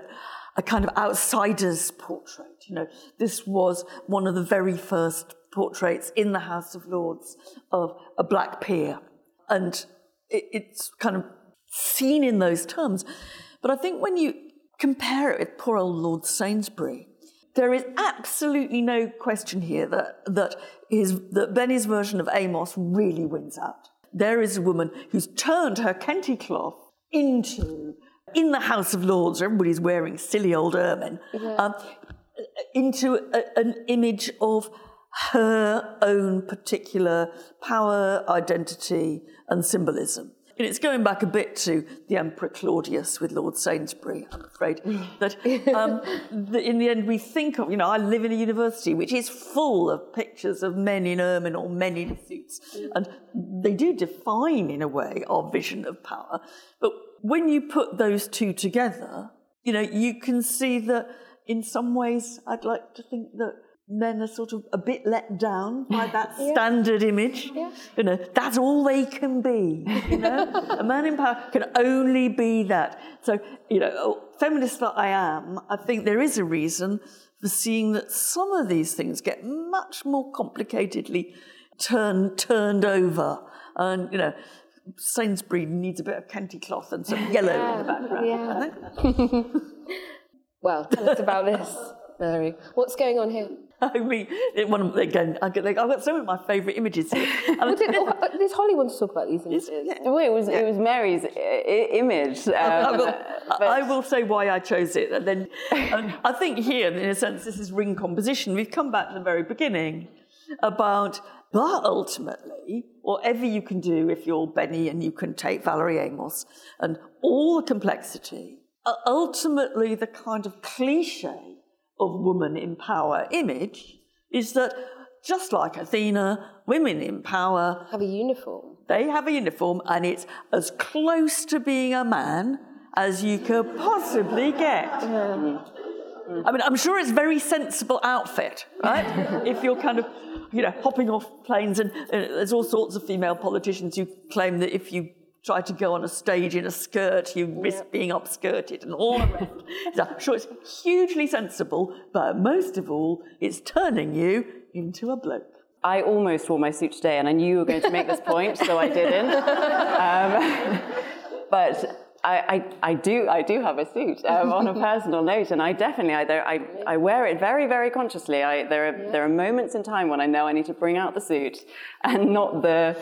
a kind of outsider's portrait. You know, this was one of the very first portraits in the House of Lords of a black peer, and it, it's kind of seen in those terms. But I think when you compare it with poor old Lord Sainsbury, there is absolutely no question here that that his that Benney's version of Amos really wins out. There is a woman who's turned her Kente cloth into, in the House of Lords, everybody's wearing silly old ermine, yeah. um, into a, an image of her own particular power, identity, and symbolism. And it's going back a bit to the Emperor Claudius with Lord Sainsbury, I'm afraid. that um, in the end, we think of, you know, I live in a university which is full of pictures of men in ermine or men in suits. And they do define, in a way, our vision of power. But when you put those two together, you know, you can see that in some ways, I'd like to think that men are sort of a bit let down by that yeah. standard image. Yeah. You know, that's all they can be. You know, a man in power can only be that. So, you know, oh, feminist that I am, I think there is a reason for seeing that some of these things get much more complicatedly turned turned over, and you know. Sainsbury needs a bit of Kente cloth and some yellow yeah, in the background. Yeah. well, tell us about this, Mary. What's going on here? I mean, it, one of, again, I get, like, I've got some of my favourite images here. And Well, did, oh, did Holly want to talk about these images? Well, it was it was Mary's I- I- image. Um, I will, but- I will say why I chose it, and then um, I think here, in a sense, this is ring composition. We've come back to the very beginning about, but ultimately, whatever you can do if you're Benney and you can take Valerie Amos and all the complexity, uh, ultimately the kind of cliche of woman in power image is that just like Athena, women in power Have a uniform. they have a uniform and it's as close to being a man as you could possibly get. I mean, I'm sure it's a very sensible outfit, right? if you're kind of, you know, hopping off planes, and, uh, there's all sorts of female politicians who claim that if you try to go on a stage in a skirt, you risk being upskirted and all the rest. so I'm sure it's hugely sensible, but most of all, it's turning you into a bloke. I almost wore my suit today, and I knew you were going to make this point, so I didn't. Um, but I, I, I do I do have a suit um, on a personal note, and I definitely I, there, I, I wear it very very consciously. I, there are there are moments in time when I know I need to bring out the suit, and not the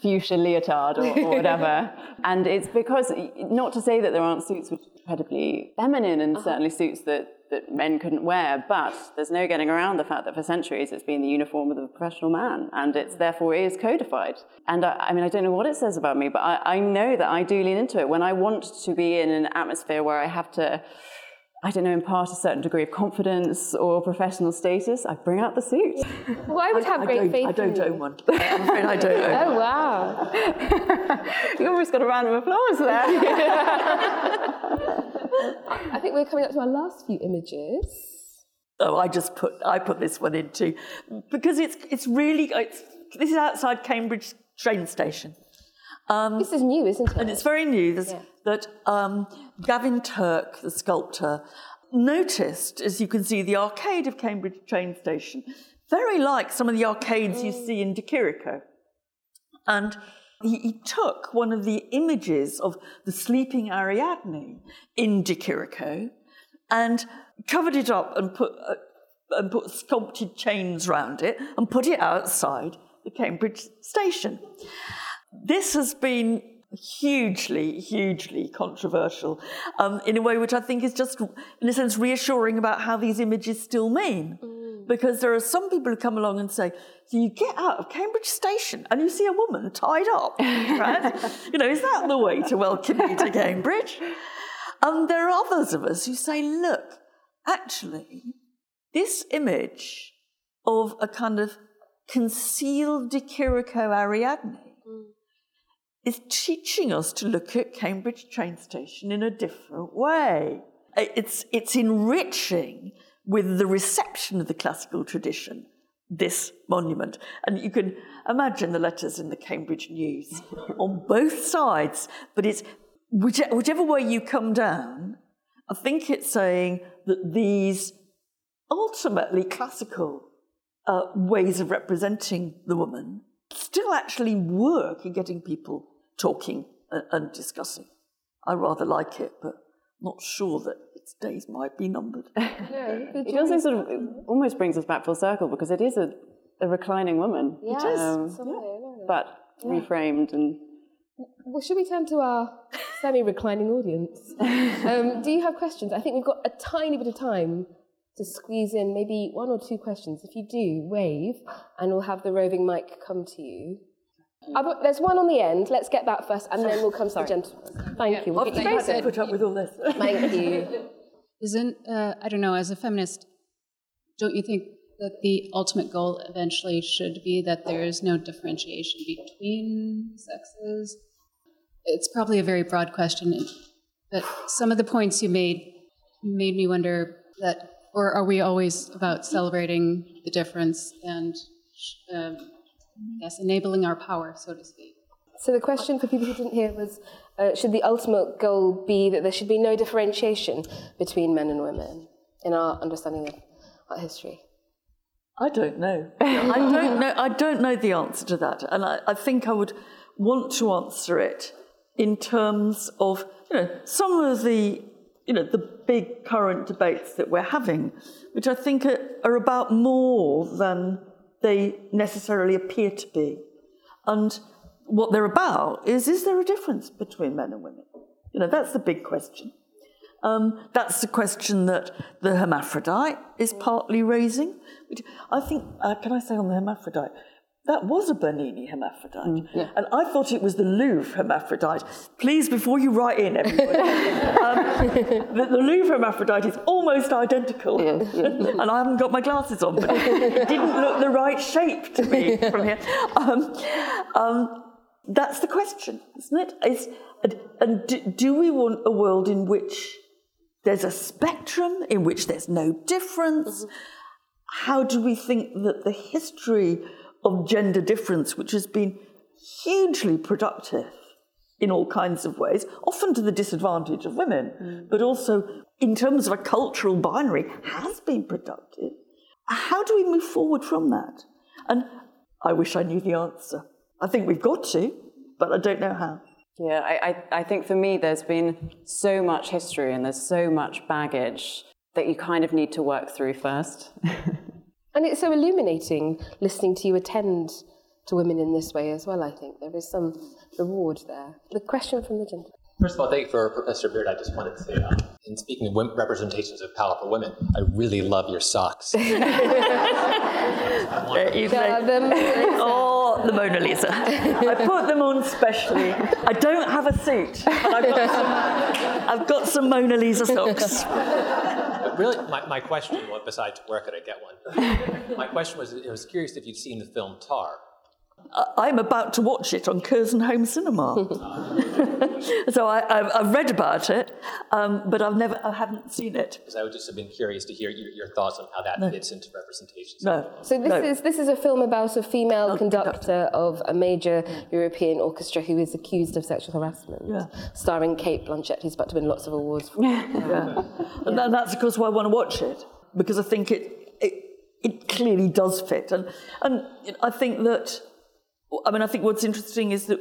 fuchsia leotard or, or whatever. and it's because not to say that there aren't suits which are incredibly feminine, and uh-huh. certainly suits that that men couldn't wear, but there's no getting around the fact that for centuries it's been the uniform of the professional man, and it's therefore is codified. And I, I mean, I don't know what it says about me, but I, I know that I do lean into it when I want to be in an atmosphere where I have to. I don't know, impart a certain degree of confidence or professional status, I bring out the suit. Well, I would have I great don't, faith I don't own one. I'm afraid I don't own Oh, wow. you almost got a round of applause there. I think we're coming up to our last few images. Oh, I just put I put this one in too because it's it's really it's, this is outside Cambridge train station. Um, This is new, isn't it? and it's very new there's- that um, Gavin Turk, the sculptor, noticed, as you can see, the arcade of Cambridge train station, very like some of the arcades you see in De Chirico. And he, he took one of the images of the sleeping Ariadne in De Chirico and covered it up and put, uh, and put sculpted chains round it and put it outside the Cambridge station. This has been hugely, hugely controversial um, in a way which I think is just, in a sense, reassuring about how these images still mean. Because there are some people who come along and say, so you get out of Cambridge Station and you see a woman tied up, right? you know, is that the way to welcome you to Cambridge? And there are others of us who say, look, actually, this image of a kind of concealed De Chirico Ariadne is teaching us to look at Cambridge train station in a different way. It's, it's enriching with the reception of the classical tradition this monument. And you can imagine the letters in the Cambridge News on both sides, but it's which, whichever way you come down, I think it's saying that these ultimately classical uh, ways of representing the woman still actually work in getting people talking and, and discussing. I rather like it, but not sure that its days might be numbered. It also sort of it almost brings us back full circle because it is a, a reclining woman. Yes, Um, somehow, I know that. but reframed and Well, should we turn to our semi-reclining audience? um, do you have questions? I think we've got a tiny bit of time to squeeze in maybe one or two questions. If you do, wave, and we'll have the roving mic come to you. Uh, but there's one on the end. Let's get that first, and then we'll come to the gentleman. Thank you. We'll get you I had to put up with all this. Thank you. Isn't, uh, I don't know, as a feminist, don't you think that the ultimate goal eventually should be that there is no differentiation between sexes? It's probably a very broad question, but some of the points you made made me wonder that, or are we always about celebrating the difference and, um, yes, enabling our power, so to speak? So the question for people who didn't hear was, uh, should the ultimate goal be that there should be no differentiation between men and women in our understanding of art history? I don't know. I don't know. I don't know the answer to that, and I, I think I would want to answer it in terms of you know some of the you know the big current debates that we're having, which I think are are about more than they necessarily appear to be. And what they're about is is there a difference between men and women? You know, that's the big question. Um, that's the question that the hermaphrodite is partly raising. I think, uh, can I say on the hermaphrodite? That was a Bernini hermaphrodite. Mm, yeah. And I thought it was the Louvre hermaphrodite. Please, before you write in, everybody, um, the, the, Louvre hermaphrodite is almost identical. Yeah, yeah. and I haven't got my glasses on, but it didn't look the right shape to me from here. Um, um, that's the question, isn't it? Is, and do, do we want a world in which there's a spectrum, in which there's no difference? Mm-hmm. How do we think that the history of gender difference, which has been hugely productive in all kinds of ways, often to the disadvantage of women, mm. but also in terms of a cultural binary, has been productive. How do we move forward from that? And I wish I knew the answer. I think we've got to, but I don't know how. Yeah, I, I, I think for me, there's been so much history and there's so much baggage that you kind of need to work through first. And it's so illuminating listening to you attend to women in this way as well, I think. There is some reward there. The question from the gentleman. First of all, thank you for Professor Beard. I just wanted to say, um, in speaking of representations of power for women, I really love your socks. you oh, the Mona Lisa. I put them on specially. I don't have a suit, but I've got some, I've got some Mona Lisa socks really, my, my question, well, besides where could I get one? my question was, I was curious if you'd seen the film Tar. I'm about to watch it on Curzon Home Cinema. so I, have read about it, um, but I've never, I haven't seen it. Because I would just have been curious to hear your, your thoughts on how that no. fits into representations. No. So this no. is this is a film about a female conductor, conductor, of a major European orchestra who is accused of sexual harassment, yeah. starring Cate Blanchett, who's about to win lots of awards. For yeah. yeah. And that's of course why I want to watch it because I think it it, it clearly does fit, and and I think that I mean, I think what's interesting is that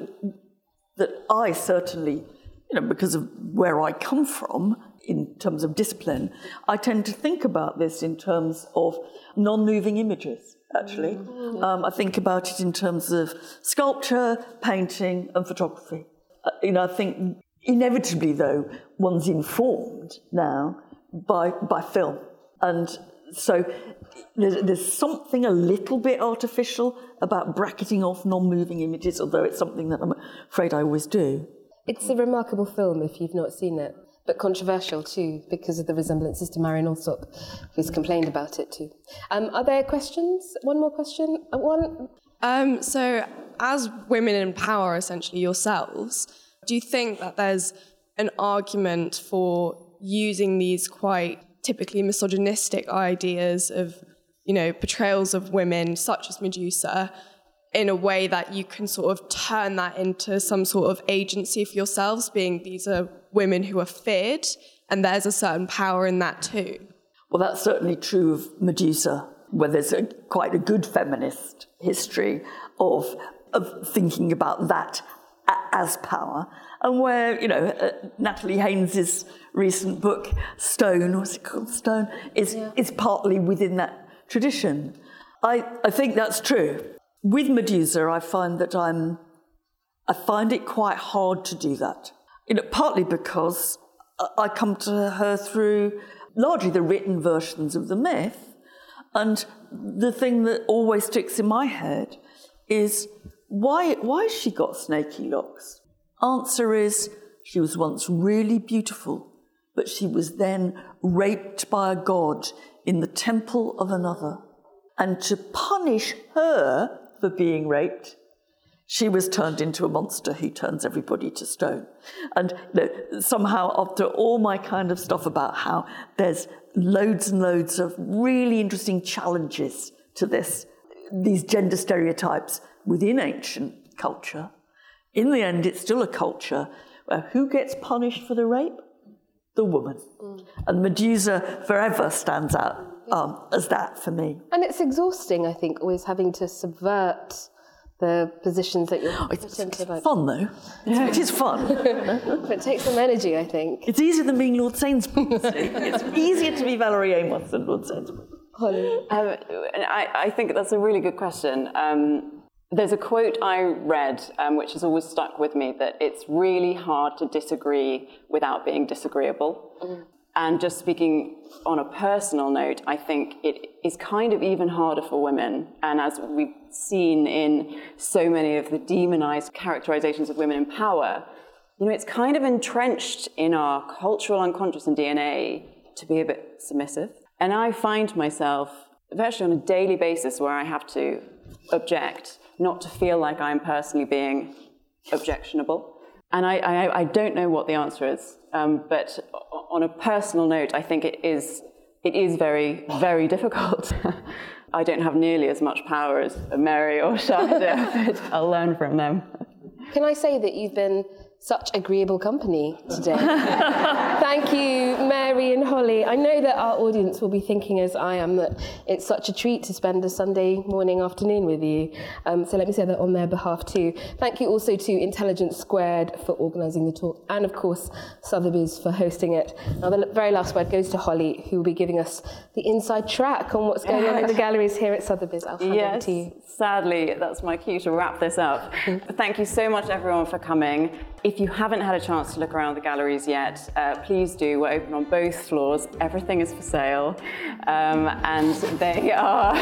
that I certainly, you know, because of where I come from in terms of discipline, I tend to think about this in terms of non-moving images. Actually, mm-hmm. um, I think about it in terms of sculpture, painting, and photography. Uh, you know, I think inevitably, though, one's informed now by by film, and so there's, there's, something a little bit artificial about bracketing off non-moving images, although it's something that I'm afraid I always do. It's a remarkable film if you've not seen it, but controversial too because of the resemblances to Marin Alsop, who's complained about it too. Um, are there questions? One more question. Uh, one. Um, so, as women in power, essentially yourselves, do you think that there's an argument for using these quite typically misogynistic ideas of, you know, portrayals of women, such as Medusa, in a way that you can sort of turn that into some sort of agency for yourselves, being these are women who are feared, and there's a certain power in that too. Well, that's certainly true of Medusa, where there's a, quite a good feminist history of, of thinking about that as power, and where, you know, uh, Natalie Haynes's recent book, Stone, what's it called? Stone, is, yeah. is partly within that tradition. I, I think that's true. With Medusa, I find that I'm, I find it quite hard to do that. You know, partly because I come to her through largely the written versions of the myth. And the thing that always sticks in my head is why, why has she got snaky locks? Answer is she was once really beautiful but she was then raped by a god in the temple of another. And to punish her for being raped, she was turned into a monster who turns everybody to stone. And you know, somehow, after all my kind of stuff about how there's loads and loads of really interesting challenges to this, these gender stereotypes within ancient culture, in the end, it's still a culture where who gets punished for the rape? the woman. Mm. And Medusa forever stands out um, as that for me. And it's exhausting, I think, always having to subvert the positions that you're oh, it's, it's fun though yeah. it is fun but it takes some energy I think it's easier than being Lord Sainsbury it's easier to be Valerie Amos than Lord Sainsbury Holly? Um, I, I, think that's a really good question. Um, there's a quote I read um, which has always stuck with me that it's really hard to disagree without being disagreeable. Mm. And just speaking on a personal note, I think it is kind of even harder for women. And as we've seen in so many of the demonized characterizations of women in power, you know, it's kind of entrenched in our cultural unconscious and DNA to be a bit submissive. And I find myself virtually on a daily basis where I have to object, not to feel like I'm personally being objectionable. And I, I, I don't know what the answer is, um, but on a personal note, I think it is, it is very, very difficult. I don't have nearly as much power as Mary or Shahidha, but I'll learn from them. Can I say that you've been such agreeable company today. Thank you, Mary and Holly. I know that our audience will be thinking, as I am, that it's such a treat to spend a Sunday morning, afternoon with you. Um, so let me say that on their behalf too. Thank you also to Intelligence Squared for organising the talk, and of course, Sotheby's for hosting it. Now, the very last word goes to Holly, who will be giving us the inside track on what's going on in the galleries here at Sotheby's. I'll hand yes, to you. Sadly, that's my cue to wrap this up. Thank you so much, everyone, for coming. If you haven't had a chance to look around the galleries yet, uh, please do. We're open on both floors. Everything is for sale. Um, and they are...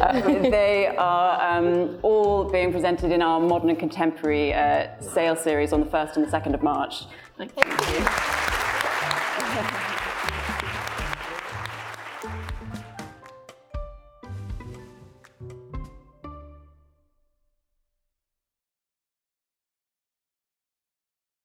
uh, they are um, all being presented in our modern and contemporary uh, sale series on the 1st and the 2nd of March. Thank you.